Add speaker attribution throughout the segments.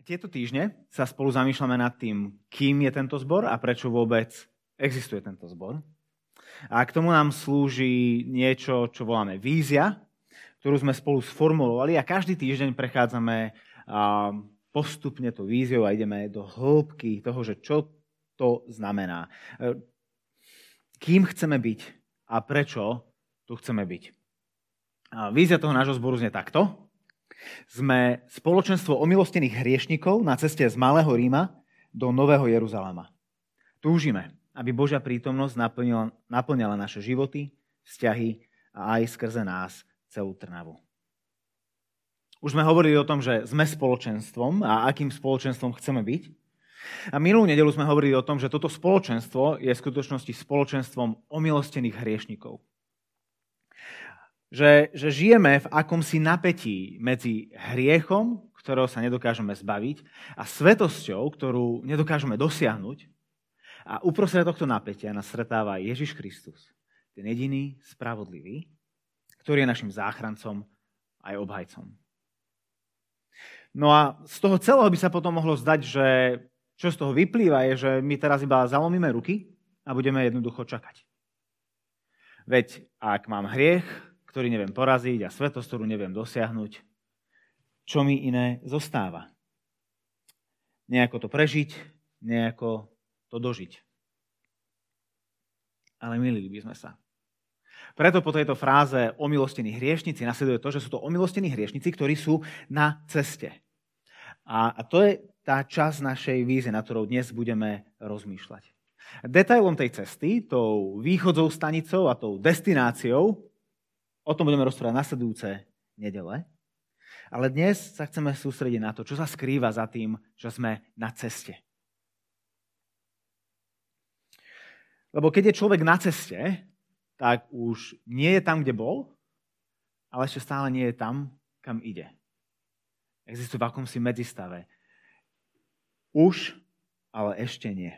Speaker 1: Tieto týždne sa spolu zamýšľame nad tým, kým je tento zbor a prečo vôbec existuje tento zbor. A k tomu nám slúži niečo, čo voláme vízia, ktorú sme spolu sformulovali a každý týždeň prechádzame postupne to víziou a ideme do hĺbky toho, že čo to znamená. E, kým chceme byť a prečo tu chceme byť. Vízia toho nášho zboru znie takto. Sme spoločenstvo omilostených hriešnikov na ceste z Malého Ríma do Nového Jeruzalema. Túžime, aby Božia prítomnosť naplnila, naplňala naše životy, vzťahy a aj skrze nás celú Trnavu. Už sme hovorili o tom, že sme spoločenstvom a akým spoločenstvom chceme byť. A minulú nedelu sme hovorili o tom, že toto spoločenstvo je v skutočnosti spoločenstvom omilostených hriešnikov že, že žijeme v akomsi napätí medzi hriechom, ktorého sa nedokážeme zbaviť, a svetosťou, ktorú nedokážeme dosiahnuť. A uprostred tohto napätia nás stretáva Ježiš Kristus, ten jediný spravodlivý, ktorý je našim záchrancom aj obhajcom. No a z toho celého by sa potom mohlo zdať, že čo z toho vyplýva, je, že my teraz iba zalomíme ruky a budeme jednoducho čakať. Veď ak mám hriech, ktorý neviem poraziť a svetosť, ktorú neviem dosiahnuť, čo mi iné zostáva? Nejako to prežiť, nejako to dožiť. Ale milili by sme sa. Preto po tejto fráze omilostení hriešnici nasleduje to, že sú to omilostení hriešnici, ktorí sú na ceste. A, to je tá časť našej vízie, na ktorou dnes budeme rozmýšľať. Detailom tej cesty, tou východzou stanicou a tou destináciou O tom budeme rozprávať nasledujúce nedele. Ale dnes sa chceme sústrediť na to, čo sa skrýva za tým, že sme na ceste. Lebo keď je človek na ceste, tak už nie je tam, kde bol, ale ešte stále nie je tam, kam ide. Existuje v akomsi medzistave. Už, ale ešte nie.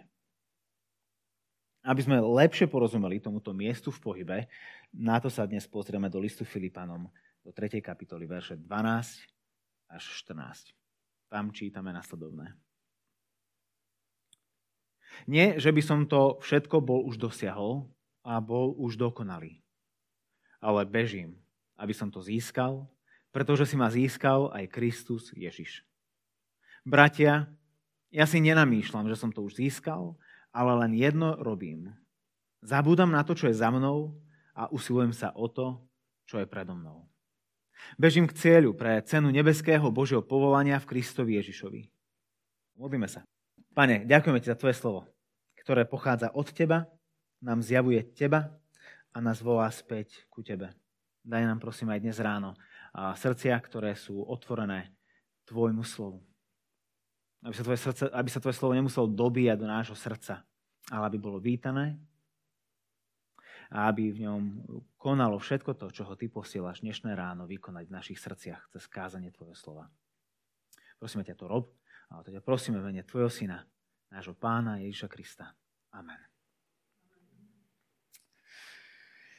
Speaker 1: Aby sme lepšie porozumeli tomuto miestu v pohybe, na to sa dnes pozrieme do listu Filipanom, do 3. kapitoly, verše 12 až 14. Tam čítame nasledovné. Nie, že by som to všetko bol už dosiahol a bol už dokonalý. Ale bežím, aby som to získal, pretože si ma získal aj Kristus Ježiš. Bratia, ja si nenamýšľam, že som to už získal, ale len jedno robím. Zabúdam na to, čo je za mnou a usilujem sa o to, čo je predo mnou. Bežím k cieľu pre cenu nebeského Božieho povolania v Kristovi Ježišovi. Modlíme sa. Pane, ďakujeme ti za tvoje slovo, ktoré pochádza od teba, nám zjavuje teba a nás volá späť ku tebe. Daj nám prosím aj dnes ráno srdcia, ktoré sú otvorené tvojmu slovu. Aby sa tvoje, srdce, aby sa tvoje slovo nemuselo dobíjať do nášho srdca, ale aby bolo vítané a aby v ňom konalo všetko to, čo ho ty posielaš dnešné ráno vykonať v našich srdciach cez kázanie tvojho slova. Prosíme ťa to rob, a to ťa prosíme v mene tvojho syna, nášho pána Ježiša Krista. Amen.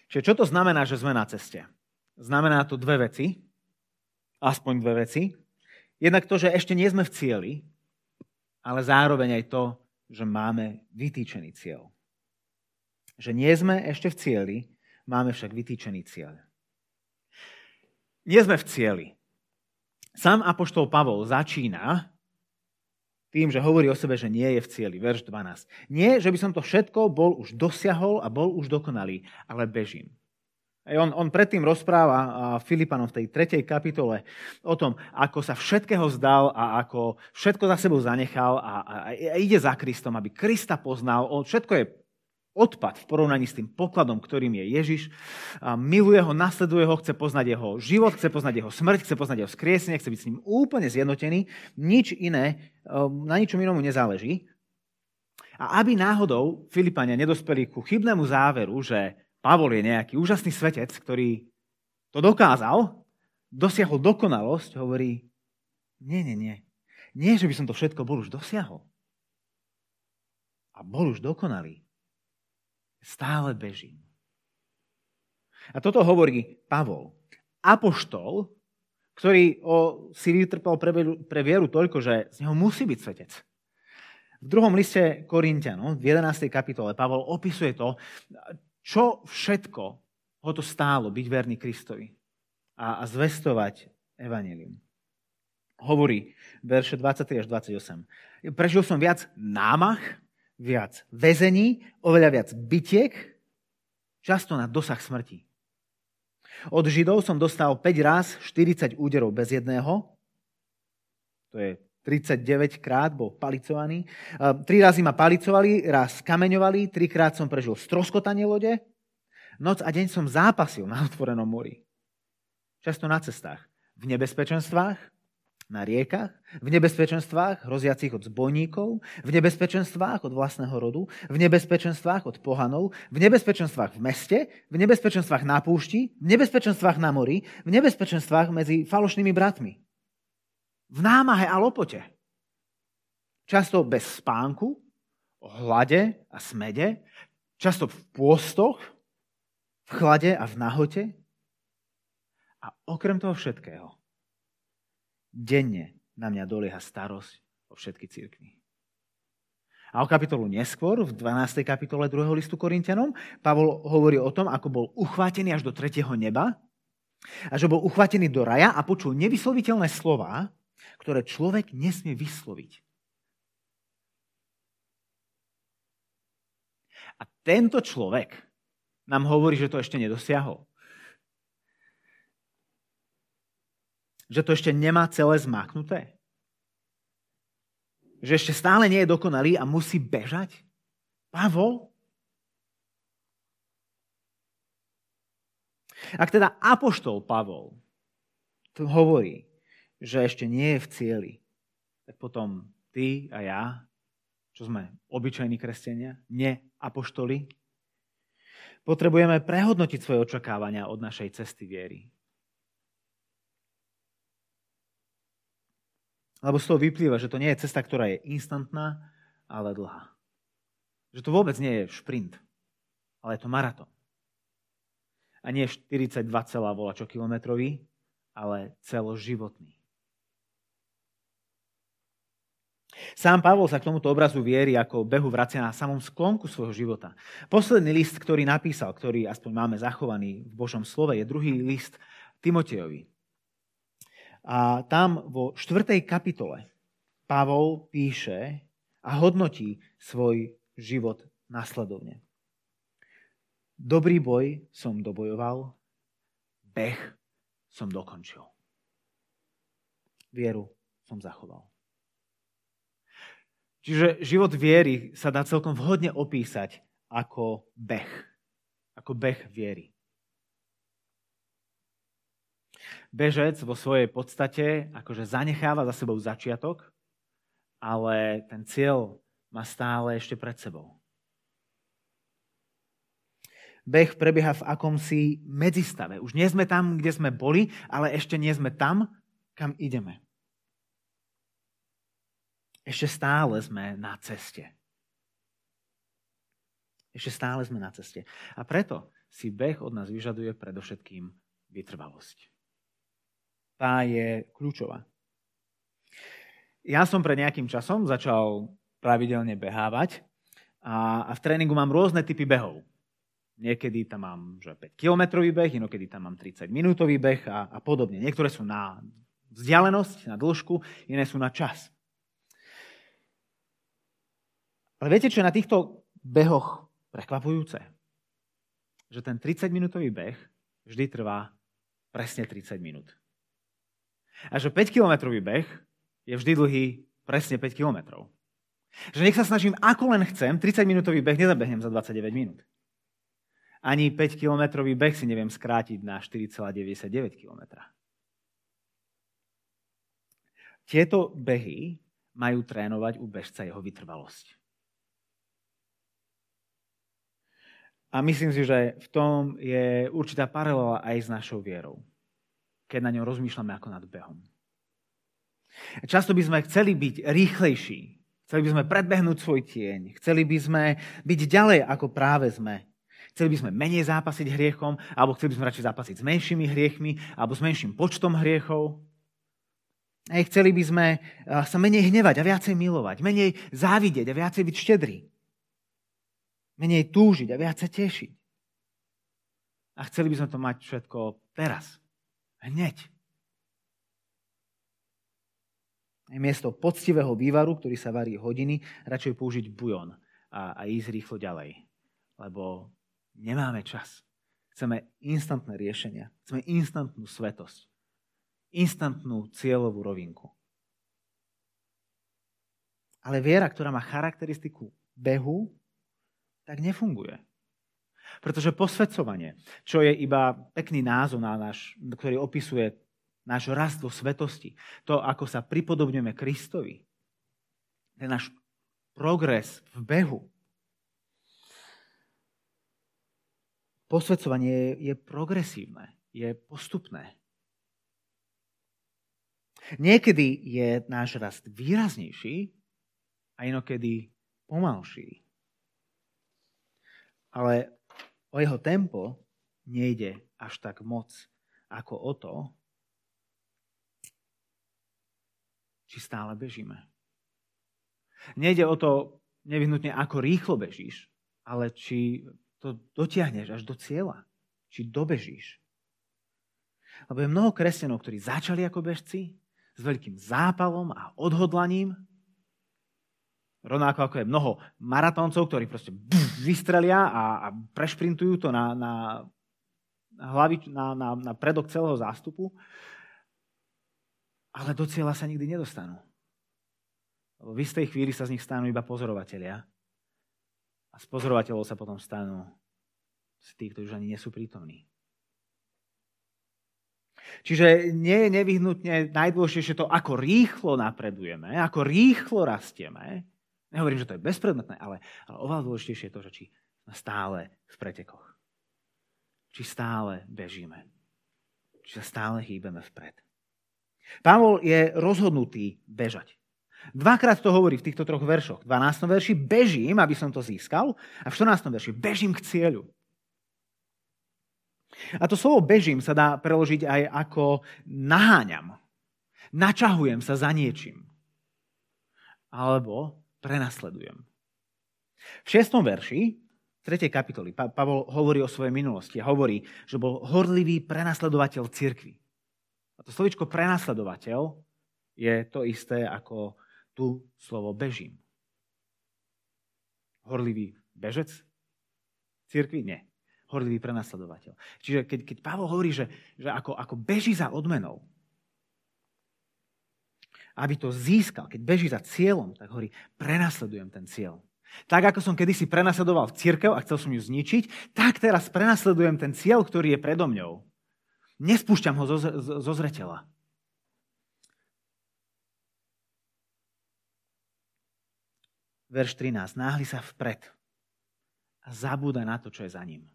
Speaker 1: Čiže čo to znamená, že sme na ceste? Znamená to dve veci, aspoň dve veci. Jednak to, že ešte nie sme v cieli, ale zároveň aj to, že máme vytýčený cieľ že nie sme ešte v cieli, máme však vytýčený cieľ. Nie sme v cieli. Sám apoštol Pavol začína tým, že hovorí o sebe, že nie je v cieli. Verš 12. Nie, že by som to všetko bol už dosiahol a bol už dokonalý, ale bežím. On, on predtým rozpráva Filipanom v tej tretej kapitole o tom, ako sa všetkého zdal a ako všetko za sebou zanechal a, a, a ide za Kristom, aby Krista poznal. On, všetko je odpad v porovnaní s tým pokladom, ktorým je Ježiš. A miluje ho, nasleduje ho, chce poznať jeho život, chce poznať jeho smrť, chce poznať jeho skriesenie, chce byť s ním úplne zjednotený. Nič iné, um, na ničom inomu nezáleží. A aby náhodou Filipania nedospeli ku chybnému záveru, že Pavol je nejaký úžasný svetec, ktorý to dokázal, dosiahol dokonalosť, hovorí, nie, nie, nie. Nie, že by som to všetko bol už dosiahol. A bol už dokonalý Stále bežím. A toto hovorí Pavol. Apoštol, ktorý o, si vytrpel pre, pre vieru toľko, že z neho musí byť svetec. V druhom liste Korintianom, v 11. kapitole, Pavol opisuje to, čo všetko ho to stálo byť verný Kristovi a, a zvestovať evanelium. Hovorí verše 23 až 28. Prežil som viac námach, viac väzení, oveľa viac bytiek, často na dosah smrti. Od Židov som dostal 5 raz 40 úderov bez jedného, to je 39 krát bol palicovaný. Tri razy ma palicovali, raz kameňovali, trikrát som prežil stroskotanie lode. Noc a deň som zápasil na otvorenom mori. Často na cestách. V nebezpečenstvách, na riekach, v nebezpečenstvách hroziacich od zbojníkov, v nebezpečenstvách od vlastného rodu, v nebezpečenstvách od pohanov, v nebezpečenstvách v meste, v nebezpečenstvách na púšti, v nebezpečenstvách na mori, v nebezpečenstvách medzi falošnými bratmi v námahe a lopote. Často bez spánku, hlade a smede, často v pôstoch, v chlade a v nahote. A okrem toho všetkého, denne na mňa dolieha starosť o všetky církvy. A o kapitolu neskôr, v 12. kapitole 2. listu Korintianom, Pavol hovorí o tom, ako bol uchvátený až do tretieho neba a že bol uchvátený do raja a počul nevysloviteľné slova, ktoré človek nesmie vysloviť. A tento človek nám hovorí, že to ešte nedosiahol. Že to ešte nemá celé zmáknuté. Že ešte stále nie je dokonalý a musí bežať. Pavol? Ak teda apoštol Pavol hovorí, že ešte nie je v cieli, tak potom ty a ja, čo sme obyčajní kresťania, ne apoštoli, potrebujeme prehodnotiť svoje očakávania od našej cesty viery. Lebo z toho vyplýva, že to nie je cesta, ktorá je instantná, ale dlhá. Že to vôbec nie je šprint, ale je to maratón. A nie 42, čo kilometrový, ale celoživotný. Sám Pavol sa k tomuto obrazu viery ako behu vracia na samom sklonku svojho života. Posledný list, ktorý napísal, ktorý aspoň máme zachovaný v Božom slove, je druhý list Timotejovi. A tam vo štvrtej kapitole Pavol píše a hodnotí svoj život nasledovne. Dobrý boj som dobojoval, beh som dokončil. Vieru som zachoval. Čiže život viery sa dá celkom vhodne opísať ako beh. Ako beh viery. Bežec vo svojej podstate akože zanecháva za sebou začiatok, ale ten cieľ má stále ešte pred sebou. Beh prebieha v akomsi medzistave. Už nie sme tam, kde sme boli, ale ešte nie sme tam, kam ideme. Ešte stále sme na ceste. Ešte stále sme na ceste. A preto si beh od nás vyžaduje predovšetkým vytrvalosť. Tá je kľúčová. Ja som pred nejakým časom začal pravidelne behávať a, v tréningu mám rôzne typy behov. Niekedy tam mám že 5-kilometrový beh, inokedy tam mám 30-minútový beh a, a podobne. Niektoré sú na vzdialenosť, na dĺžku, iné sú na čas. Ale viete, čo je na týchto behoch prekvapujúce? Že ten 30-minútový beh vždy trvá presne 30 minút. A že 5-kilometrový beh je vždy dlhý presne 5 kilometrov. Že nech sa snažím ako len chcem, 30-minútový beh nezabehnem za 29 minút. Ani 5-kilometrový beh si neviem skrátiť na 4,99 km. Tieto behy majú trénovať u bežca jeho vytrvalosť. A myslím si, že v tom je určitá paralela aj s našou vierou, keď na ňom rozmýšľame ako nad behom. Často by sme chceli byť rýchlejší, chceli by sme predbehnúť svoj tieň, chceli by sme byť ďalej, ako práve sme. Chceli by sme menej zápasiť hriechom, alebo chceli by sme radšej zápasiť s menšími hriechmi, alebo s menším počtom hriechov. Hej, chceli by sme sa menej hnevať a viacej milovať, menej závidieť a viacej byť štedrý. Menej túžiť a viacej tešiť. A chceli by sme to mať všetko teraz. Hneď. Aj miesto poctivého vývaru, ktorý sa varí hodiny, radšej použiť bujon a, a ísť rýchlo ďalej. Lebo nemáme čas. Chceme instantné riešenia. Chceme instantnú svetosť instantnú cieľovú rovinku. Ale viera, ktorá má charakteristiku behu, tak nefunguje. Pretože posvedcovanie, čo je iba pekný názov, na náš, ktorý opisuje náš rast vo svetosti, to, ako sa pripodobňujeme Kristovi, ten náš progres v behu, posvedcovanie je, je progresívne, je postupné. Niekedy je náš rast výraznejší a inokedy pomalší. Ale o jeho tempo nejde až tak moc ako o to, či stále bežíme. Nejde o to nevyhnutne, ako rýchlo bežíš, ale či to dotiahneš až do cieľa. Či dobežíš. Lebo je mnoho kresťanov, ktorí začali ako bežci s veľkým zápalom a odhodlaním. Rovnako ako je mnoho maratóncov, ktorí proste vystrelia a, a prešprintujú to na, na, hlavi, na, na, na predok celého zástupu. Ale do cieľa sa nikdy nedostanú. Lebo v istej chvíli sa z nich stanú iba pozorovatelia. A z pozorovateľov sa potom stanú tí, ktorí už ani nie sú prítomní. Čiže nie je nevyhnutne najdôležitejšie to, ako rýchlo napredujeme, ako rýchlo rastieme. Nehovorím, že to je bezpredmetné, ale, ale oveľa dôležitejšie je to, že či sme stále v pretekoch. Či stále bežíme. Či sa stále hýbeme vpred. Pavol je rozhodnutý bežať. Dvakrát to hovorí v týchto troch veršoch. V 12. verši bežím, aby som to získal, a v 14. verši bežím k cieľu. A to slovo bežím sa dá preložiť aj ako naháňam. Načahujem sa za niečím. Alebo prenasledujem. V 6. verši 3. kapitoly Pavol hovorí o svojej minulosti a hovorí, že bol horlivý prenasledovateľ cirkvi. A to slovičko prenasledovateľ je to isté ako tu slovo bežím. Horlivý bežec? Cirkvi? Nie horlivý prenasledovateľ. Čiže keď, keď Pavol hovorí, že, že ako, ako beží za odmenou, aby to získal, keď beží za cieľom, tak hovorí, prenasledujem ten cieľ. Tak ako som kedysi prenasledoval církev a chcel som ju zničiť, tak teraz prenasledujem ten cieľ, ktorý je predo mňou. Nespúšťam ho zo, zo, zo zretela. Verš 13. Náhli sa vpred a zabúda na to, čo je za ním.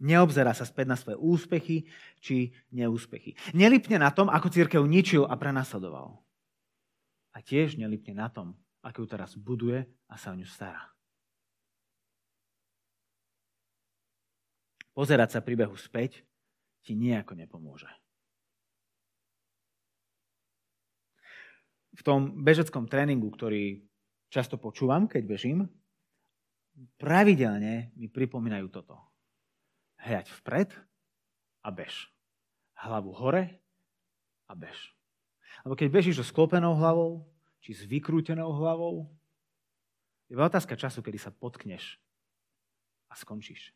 Speaker 1: Neobzerá sa späť na svoje úspechy či neúspechy. Nelipne na tom, ako církev ničil a prenasledoval. A tiež nelipne na tom, ako ju teraz buduje a sa o ňu stará. Pozerať sa príbehu späť ti nejako nepomôže. V tom bežeckom tréningu, ktorý často počúvam, keď bežím, pravidelne mi pripomínajú toto hľaď vpred a bež. Hlavu hore a bež. Lebo keď bežíš so sklopenou hlavou, či s vykrútenou hlavou, je otázka času, kedy sa potkneš a skončíš.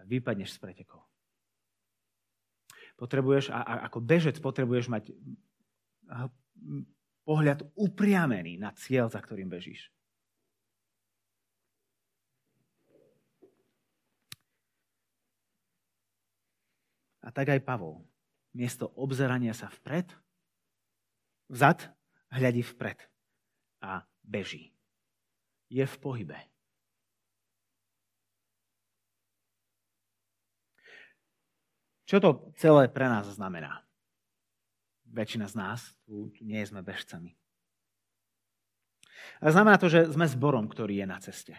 Speaker 1: A vypadneš z pretekov. Potrebuješ, a, a ako bežec potrebuješ mať pohľad upriamený na cieľ, za ktorým bežíš. A tak aj Pavol. Miesto obzerania sa vpred, vzad, hľadí vpred a beží. Je v pohybe. Čo to celé pre nás znamená? Väčšina z nás tu nie sme bežcami. A znamená to, že sme zborom, ktorý je na ceste.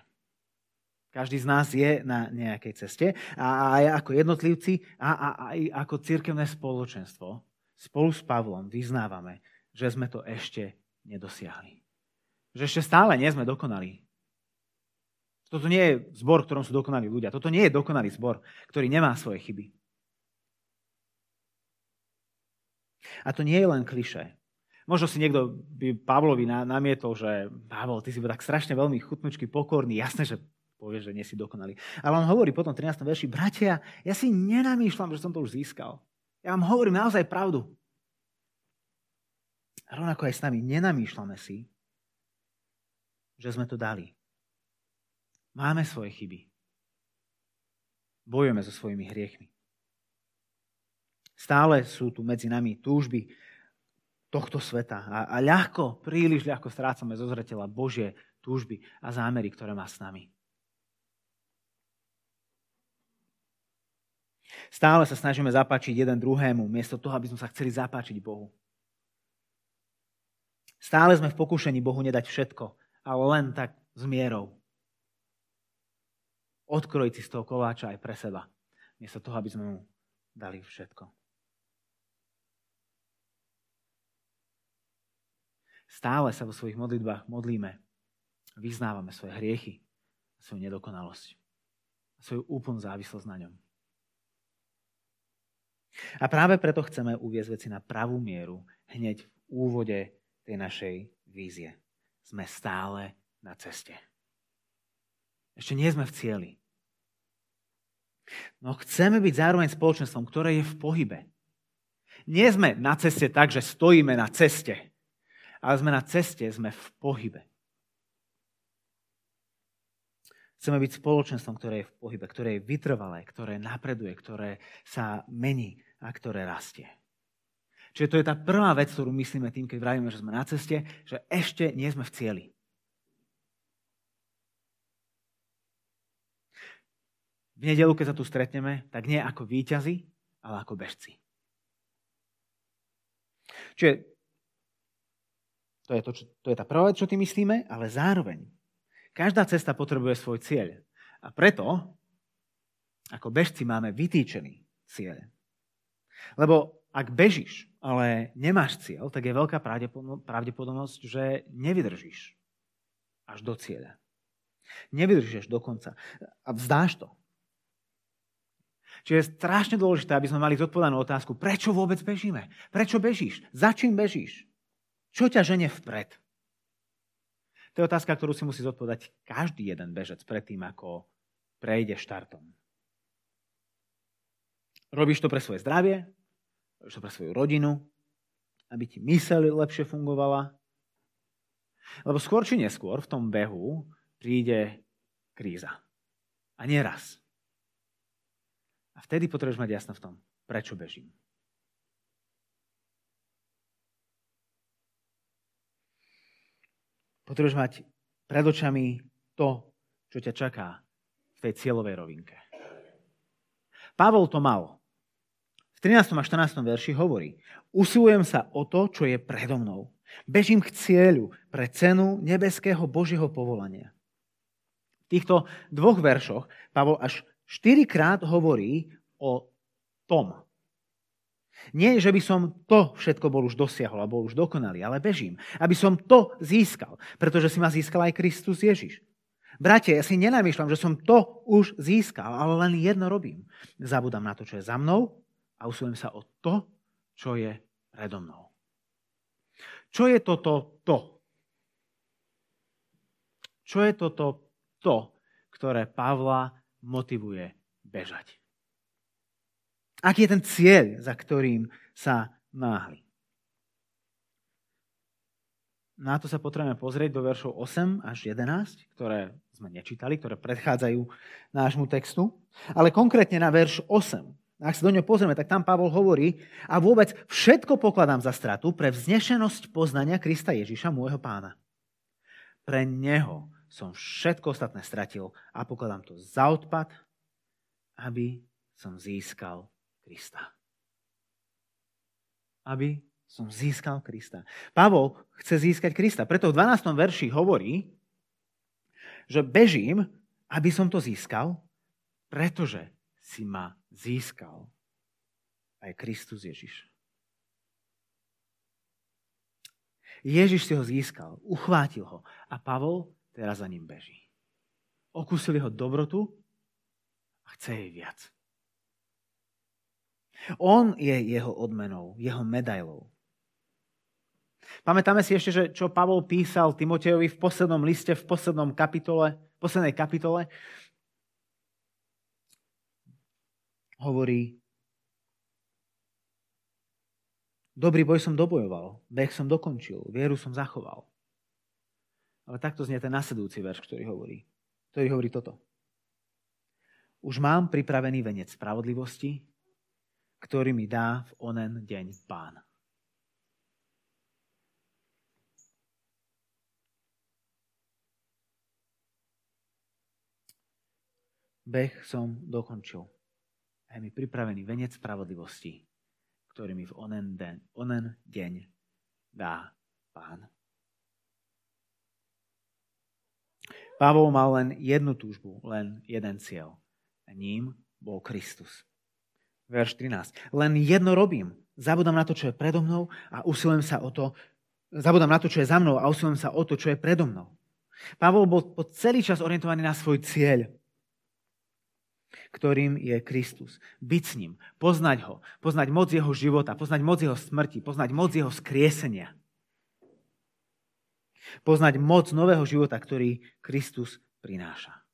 Speaker 1: Každý z nás je na nejakej ceste a aj ako jednotlivci a, aj ako církevné spoločenstvo spolu s Pavlom vyznávame, že sme to ešte nedosiahli. Že ešte stále nie sme dokonali. Toto nie je zbor, ktorom sú dokonalí ľudia. Toto nie je dokonalý zbor, ktorý nemá svoje chyby. A to nie je len kliše. Možno si niekto by Pavlovi namietol, že Pavol, ty si tak strašne veľmi chutnučky pokorný. Jasné, že povie, že nie si dokonalý. Ale on hovorí potom v 13. verši, bratia, ja si nenamýšľam, že som to už získal. Ja vám hovorím naozaj pravdu. A rovnako aj s nami nenamýšľame si, že sme to dali. Máme svoje chyby. Bojujeme so svojimi hriechmi. Stále sú tu medzi nami túžby tohto sveta a, a ľahko, príliš ľahko strácame zo zretela Božie túžby a zámery, ktoré má s nami. Stále sa snažíme zapáčiť jeden druhému, miesto toho, aby sme sa chceli zapáčiť Bohu. Stále sme v pokúšení Bohu nedať všetko, ale len tak s mierou odkrojiť si z toho koláča aj pre seba. Miesto toho, aby sme mu dali všetko. Stále sa vo svojich modlitbách modlíme, vyznávame svoje hriechy, svoju nedokonalosť, svoju úplnú závislosť na ňom. A práve preto chceme uviezť veci na pravú mieru hneď v úvode tej našej vízie. Sme stále na ceste. Ešte nie sme v cieli. No chceme byť zároveň spoločenstvom, ktoré je v pohybe. Nie sme na ceste tak, že stojíme na ceste, ale sme na ceste, sme v pohybe. Chceme byť spoločenstvom, ktoré je v pohybe, ktoré je vytrvalé, ktoré napreduje, ktoré sa mení a ktoré rastie. Čiže to je tá prvá vec, ktorú myslíme tým, keď vravíme, že sme na ceste, že ešte nie sme v cieli. v nedelu, keď sa tu stretneme, tak nie ako výťazi, ale ako bežci. Čiže to je, to, čo, to je tá prvá vec, čo tým myslíme, ale zároveň každá cesta potrebuje svoj cieľ. A preto ako bežci máme vytýčený cieľ. Lebo ak bežíš, ale nemáš cieľ, tak je veľká pravdepodobnosť, že nevydržíš až do cieľa. Nevydržíš do konca. A vzdáš to. Čiže je strašne dôležité, aby sme mali zodpovedanú otázku, prečo vôbec bežíme? Prečo bežíš? Za čím bežíš? Čo ťa žene vpred? To je otázka, ktorú si musí zodpovedať každý jeden bežec predtým, ako prejde štartom. Robíš to pre svoje zdravie, robíš to pre svoju rodinu, aby ti myseľ lepšie fungovala. Lebo skôr či neskôr v tom behu príde kríza. A nieraz. A vtedy potrebuješ mať jasno v tom, prečo bežím. Potrebuješ mať pred očami to, čo ťa čaká v tej cieľovej rovinke. Pavol to mal. V 13. a 14. verši hovorí, usilujem sa o to, čo je predo mnou. Bežím k cieľu pre cenu nebeského Božieho povolania. V týchto dvoch veršoch Pavol až štyrikrát hovorí o tom. Nie, že by som to všetko bol už dosiahol a bol už dokonalý, ale bežím, aby som to získal, pretože si ma získal aj Kristus Ježiš. Bratia, ja si nenamýšľam, že som to už získal, ale len jedno robím. Zabudám na to, čo je za mnou a usilujem sa o to, čo je predo mnou. Čo je toto to? Čo je toto to, ktoré Pavla motivuje bežať. Aký je ten cieľ, za ktorým sa náhli? Na to sa potrebujeme pozrieť do veršov 8 až 11, ktoré sme nečítali, ktoré predchádzajú nášmu textu. Ale konkrétne na verš 8. Ak sa do ňo pozrieme, tak tam Pavol hovorí a vôbec všetko pokladám za stratu pre vznešenosť poznania Krista Ježiša, môjho pána. Pre neho som všetko ostatné stratil a pokladám to za odpad, aby som získal Krista. Aby som získal Krista. Pavol chce získať Krista. Preto v 12. verši hovorí, že bežím, aby som to získal, pretože si ma získal aj Kristus Ježiš. Ježiš si ho získal, uchvátil ho a Pavol teraz za ním beží. Okúsili ho dobrotu a chce jej viac. On je jeho odmenou, jeho medailou. Pamätáme si ešte, že čo Pavol písal Timotejovi v poslednom liste, v poslednom kapitole, poslednej kapitole. Hovorí, dobrý boj som dobojoval, beh som dokončil, vieru som zachoval. Ale takto znie ten nasledujúci verš, ktorý hovorí. Ktorý hovorí toto. Už mám pripravený venec spravodlivosti, ktorý mi dá v onen deň pán. Beh som dokončil. A je mi pripravený venec spravodlivosti, ktorý mi v onen deň, onen deň dá pán. Pavol mal len jednu túžbu, len jeden cieľ. A ním bol Kristus. Verš 13. Len jedno robím. Zabudám na to, čo je predo mnou a usilujem sa o to, zabudám na to, čo je za mnou a usilujem sa o to, čo je predo mnou. Pavol bol po celý čas orientovaný na svoj cieľ ktorým je Kristus. Byť s ním, poznať ho, poznať moc jeho života, poznať moc jeho smrti, poznať moc jeho skriesenia. Poznať moc nového života, ktorý Kristus prináša.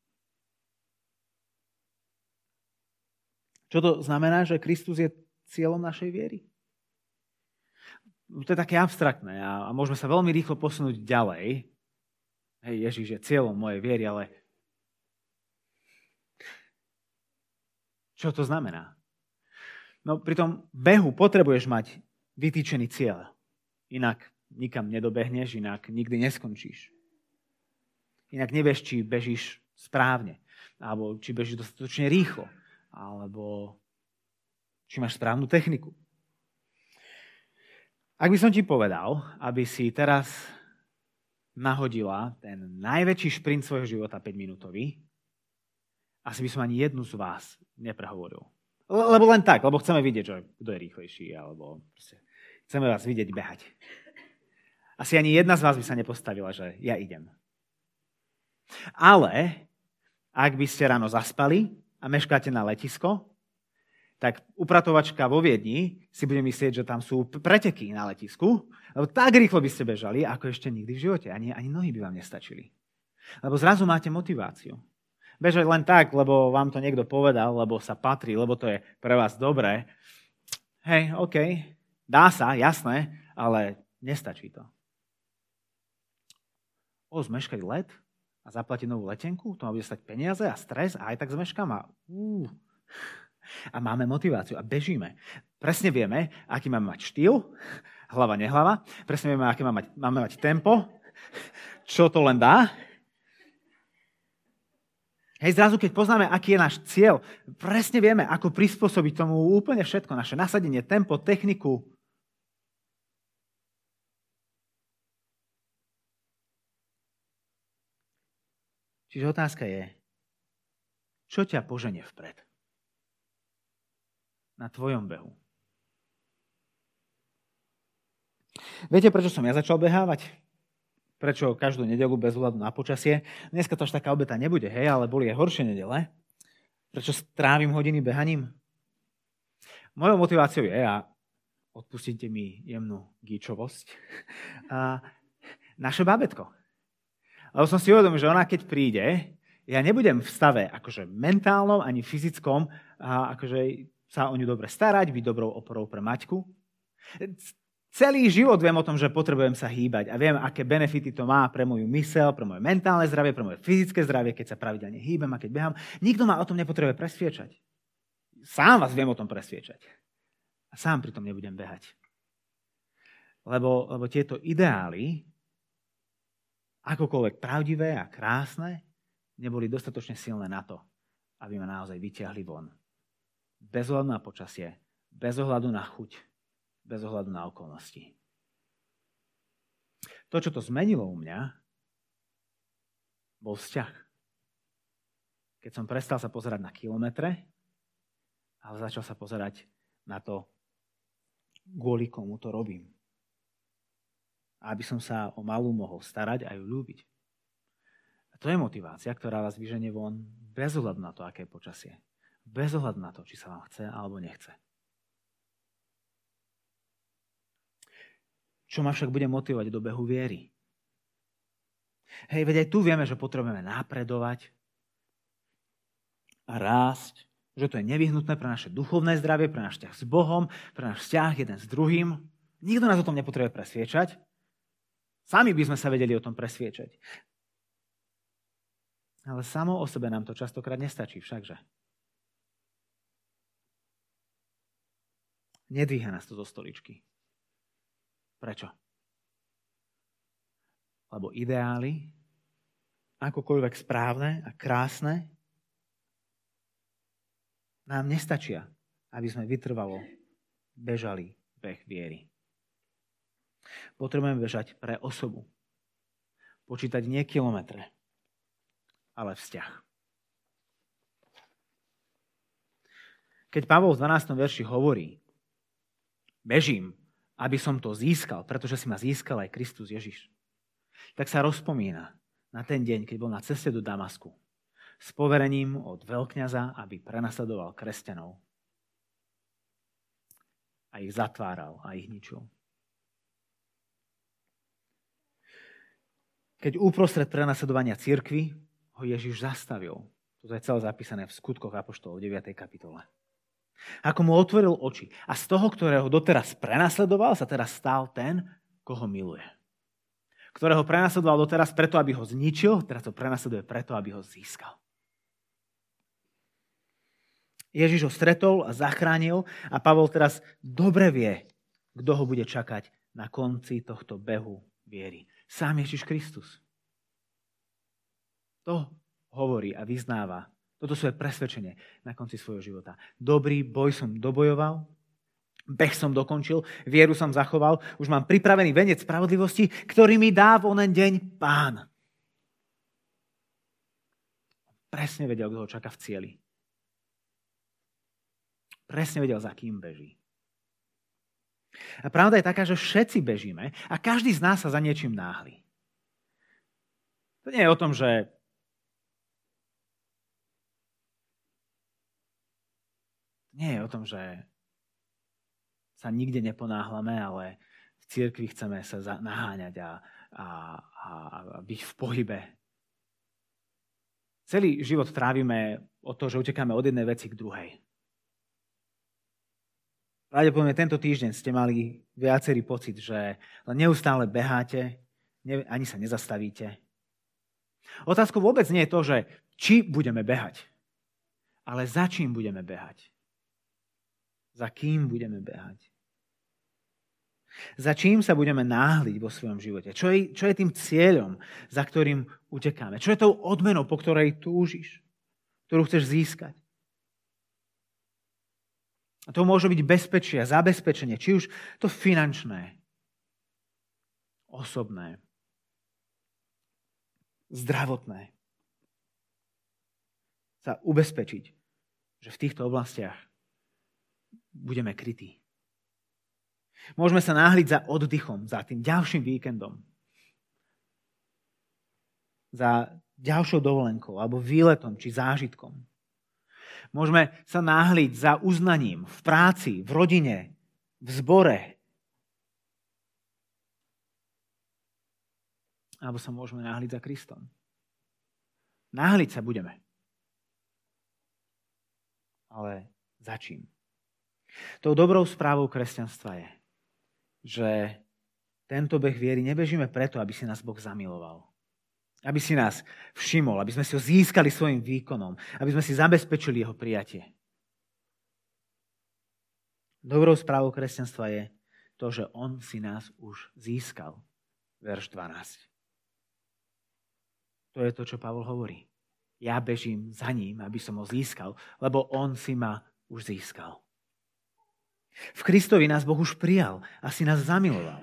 Speaker 1: Čo to znamená, že Kristus je cieľom našej viery? To je také abstraktné a môžeme sa veľmi rýchlo posunúť ďalej. Hej, Ježiš je cieľom mojej viery, ale Čo to znamená? No pri tom behu potrebuješ mať vytýčený cieľ. Inak nikam nedobehneš, inak nikdy neskončíš. Inak nevieš, či bežíš správne, alebo či bežíš dostatočne rýchlo, alebo či máš správnu techniku. Ak by som ti povedal, aby si teraz nahodila ten najväčší šprint svojho života 5-minútový, asi by som ani jednu z vás neprehovoril. Lebo len tak, lebo chceme vidieť, že kto je rýchlejší, alebo proste, chceme vás vidieť behať. Asi ani jedna z vás by sa nepostavila, že ja idem. Ale ak by ste ráno zaspali a meškáte na letisko, tak upratovačka vo Viedni si bude myslieť, že tam sú preteky na letisku, lebo tak rýchlo by ste bežali, ako ešte nikdy v živote. Ani, ani nohy by vám nestačili. Lebo zrazu máte motiváciu bežať len tak, lebo vám to niekto povedal, lebo sa patrí, lebo to je pre vás dobré. Hej, OK, dá sa, jasné, ale nestačí to. O, zmeškať let a zaplatiť novú letenku, to má bude stať peniaze a stres a aj tak zmeškám a uh. A máme motiváciu a bežíme. Presne vieme, aký máme mať štýl, hlava, nehlava. Presne vieme, aké máme mať, máme mať tempo, čo to len dá. Hej, zrazu, keď poznáme, aký je náš cieľ, presne vieme, ako prispôsobiť tomu úplne všetko, naše nasadenie, tempo, techniku. Čiže otázka je, čo ťa poženie vpred? Na tvojom behu. Viete, prečo som ja začal behávať? Prečo každú nedelu bez hľadu na počasie. Dneska to až taká obeta nebude, hej, ale boli aj horšie nedele. Prečo strávim hodiny behaním? Mojou motiváciou je, a odpustite mi jemnú gíčovosť, a naše bábetko. Lebo som si uvedomil, že ona keď príde, ja nebudem v stave akože mentálnom ani fyzickom a akože sa o ňu dobre starať, byť dobrou oporou pre Maťku. Celý život viem o tom, že potrebujem sa hýbať a viem, aké benefity to má pre moju mysel, pre moje mentálne zdravie, pre moje fyzické zdravie, keď sa pravidelne hýbem a keď behám. Nikto ma o tom nepotrebuje presviečať. Sám vás viem o tom presviečať. A sám pri tom nebudem behať. Lebo, lebo tieto ideály, akokoľvek pravdivé a krásne, neboli dostatočne silné na to, aby ma naozaj vyťahli von. Bez ohľadu na počasie, bez ohľadu na chuť, bez ohľadu na okolnosti. To, čo to zmenilo u mňa, bol vzťah. Keď som prestal sa pozerať na kilometre, ale začal sa pozerať na to, kvôli komu to robím. a aby som sa o malú mohol starať a ju ľúbiť. A to je motivácia, ktorá vás vyženie von bez ohľadu na to, aké počasie. Bez ohľadu na to, či sa vám chce alebo nechce. Čo ma však bude motivovať do behu viery? Hej, veď aj tu vieme, že potrebujeme napredovať a rásť, že to je nevyhnutné pre naše duchovné zdravie, pre náš vzťah s Bohom, pre náš vzťah jeden s druhým. Nikto nás o tom nepotrebuje presviečať. Sami by sme sa vedeli o tom presviečať. Ale samo o sebe nám to častokrát nestačí všakže. Nedvíha nás to zo stoličky. Prečo? Lebo ideály, akokoľvek správne a krásne, nám nestačia, aby sme vytrvalo bežali beh viery. Potrebujeme bežať pre osobu. Počítať nie kilometre, ale vzťah. Keď Pavol v 12. verši hovorí, bežím, aby som to získal, pretože si ma získal aj Kristus Ježiš, tak sa rozpomína na ten deň, keď bol na ceste do Damasku s poverením od veľkňaza, aby prenasledoval kresťanov. A ich zatváral a ich ničil. Keď uprostred prenasledovania cirkvy ho Ježiš zastavil. To je celé zapísané v skutkoch Apoštolov 9. kapitole. Ako mu otvoril oči a z toho, ktorého doteraz prenasledoval, sa teraz stal ten, koho miluje. Ktorého prenasledoval doteraz preto, aby ho zničil, teraz ho prenasleduje preto, aby ho získal. Ježiš ho stretol a zachránil a Pavol teraz dobre vie, kto ho bude čakať na konci tohto behu viery. Sám Ježiš Kristus. To hovorí a vyznáva. Toto svoje presvedčenie na konci svojho života. Dobrý boj som dobojoval, beh som dokončil, vieru som zachoval, už mám pripravený venec spravodlivosti, ktorý mi dá v onen deň pán. Presne vedel, kto ho čaká v cieli. Presne vedel, za kým beží. A pravda je taká, že všetci bežíme a každý z nás sa za niečím náhli. To nie je o tom, že nie je o tom, že sa nikde neponáhlame, ale v cirkvi chceme sa naháňať a, a, a, a byť v pohybe. Celý život trávime o to, že utekáme od jednej veci k druhej. Pravdepodobne tento týždeň ste mali viacerý pocit, že len neustále beháte, ani sa nezastavíte. Otázkou vôbec nie je to, že či budeme behať, ale za čím budeme behať. Za kým budeme behať. Za čím sa budeme náhliť vo svojom živote? Čo je, čo je tým cieľom, za ktorým utekáme? Čo je tou odmenou, po ktorej túžiš? Ktorú chceš získať? A to môže byť bezpečie a zabezpečenie, či už to finančné, osobné, zdravotné. Sa ubezpečiť, že v týchto oblastiach budeme krytí. Môžeme sa náhliť za oddychom, za tým ďalším víkendom, za ďalšou dovolenkou alebo výletom či zážitkom. Môžeme sa náhliť za uznaním v práci, v rodine, v zbore. Alebo sa môžeme náhliť za Kristom. Náhliť sa budeme. Ale za čím? Tou dobrou správou kresťanstva je, že tento beh viery nebežíme preto, aby si nás Boh zamiloval aby si nás všimol, aby sme si ho získali svojim výkonom, aby sme si zabezpečili jeho prijatie. Dobrou správou kresťanstva je to, že on si nás už získal. Verš 12. To je to, čo Pavol hovorí. Ja bežím za ním, aby som ho získal, lebo on si ma už získal. V Kristovi nás Boh už prijal a si nás zamiloval.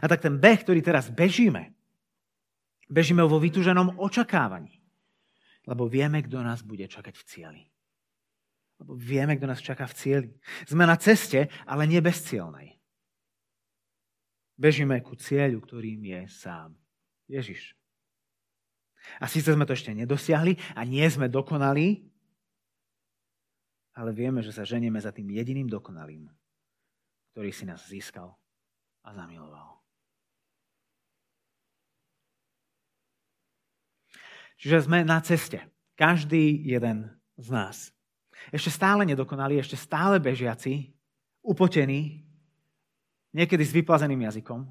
Speaker 1: A tak ten beh, ktorý teraz bežíme, Bežíme vo vytúženom očakávaní. Lebo vieme, kto nás bude čakať v cieli. Lebo vieme, kto nás čaká v cieli. Sme na ceste, ale nie bezcielnej. Bežíme ku cieľu, ktorým je sám. Ježiš. A síce sme to ešte nedosiahli a nie sme dokonalí, ale vieme, že sa ženieme za tým jediným dokonalým, ktorý si nás získal a zamiloval. Čiže sme na ceste. Každý jeden z nás. Ešte stále nedokonalí, ešte stále bežiaci, upotení, niekedy s vyplazeným jazykom.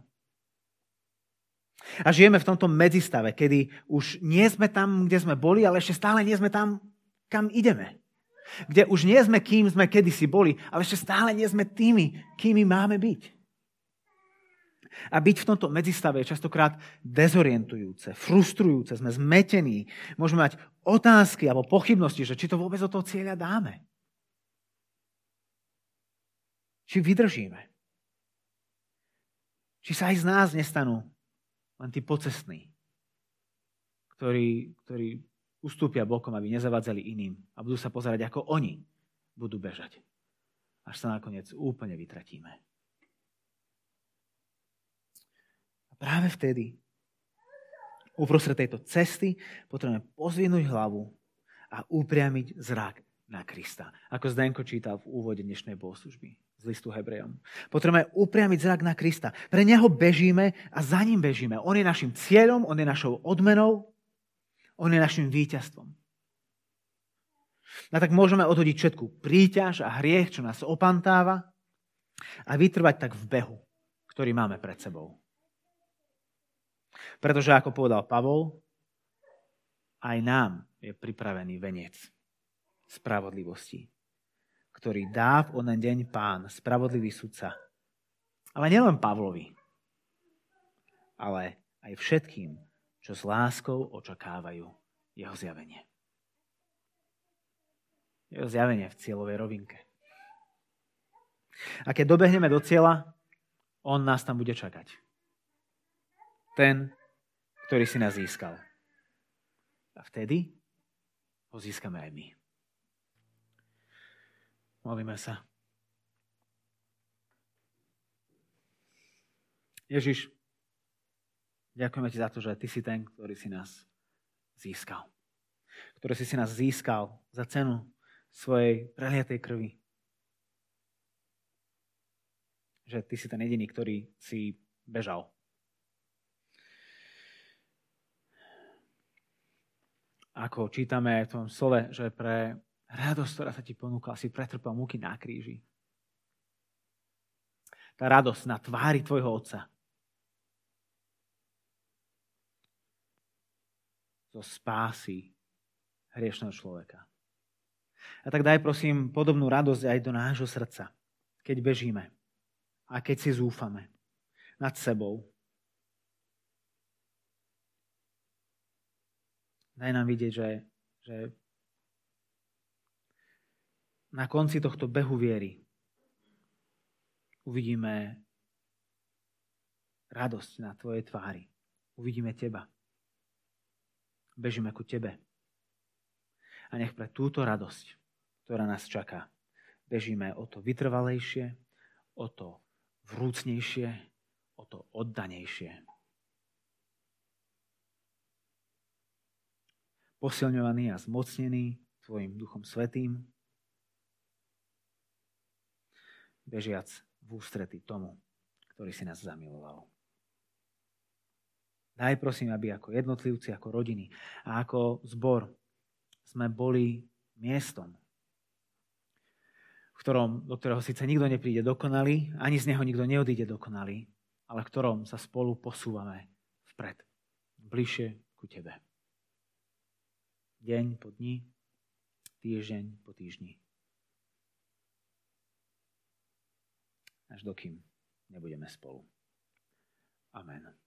Speaker 1: A žijeme v tomto medzistave, kedy už nie sme tam, kde sme boli, ale ešte stále nie sme tam, kam ideme. Kde už nie sme, kým sme kedysi boli, ale ešte stále nie sme tými, kými máme byť. A byť v tomto medzistave je častokrát dezorientujúce, frustrujúce, sme zmetení, môžeme mať otázky alebo pochybnosti, že či to vôbec do toho cieľa dáme. Či vydržíme. Či sa aj z nás nestanú len tí pocestní, ktorí, ktorí ustúpia bokom, aby nezavadzali iným a budú sa pozerať, ako oni budú bežať. Až sa nakoniec úplne vytratíme. A práve vtedy, uprostred tejto cesty, potrebujeme pozvinúť hlavu a upriamiť zrak na Krista. Ako Zdenko čítal v úvode dnešnej bohoslužby z listu Hebrejom. Potrebujeme upriamiť zrak na Krista. Pre Neho bežíme a za ním bežíme. On je našim cieľom, On je našou odmenou, On je našim víťazstvom. A tak môžeme odhodiť všetku príťaž a hriech, čo nás opantáva a vytrvať tak v behu, ktorý máme pred sebou. Pretože, ako povedal Pavol, aj nám je pripravený veniec spravodlivosti ktorý dá v onen deň pán, spravodlivý sudca. Ale nielen Pavlovi, ale aj všetkým, čo s láskou očakávajú jeho zjavenie. Jeho zjavenie v cieľovej rovinke. A keď dobehneme do cieľa, on nás tam bude čakať. Ten, ktorý si nás získal. A vtedy ho získame aj my. Modlíme sa. Ježiš, ďakujeme ti za to, že ty si ten, ktorý si nás získal. Ktorý si si nás získal za cenu svojej preliatej krvi. Že ty si ten jediný, ktorý si bežal. Ako čítame v tom slove, že pre radosť, ktorá sa ti ponúka, si pretrpel múky na kríži. Tá radosť na tvári tvojho otca. Zo spásy hriešného človeka. A tak daj prosím podobnú radosť aj do nášho srdca, keď bežíme a keď si zúfame nad sebou. Daj nám vidieť, že, že na konci tohto behu viery uvidíme radosť na tvojej tvári. Uvidíme teba. Bežíme ku tebe. A nech pre túto radosť, ktorá nás čaká, bežíme o to vytrvalejšie, o to vrúcnejšie, o to oddanejšie. Posilňovaný a zmocnený Tvojim Duchom Svetým, bežiac v ústrety tomu, ktorý si nás zamiloval. Daj prosím, aby ako jednotlivci, ako rodiny a ako zbor sme boli miestom, v ktorom, do ktorého síce nikto nepríde dokonalý, ani z neho nikto neodíde dokonalý, ale v ktorom sa spolu posúvame vpred, bližšie ku Tebe. Deň po dni, týždeň po týždni. až dokým nebudeme spolu. Amen.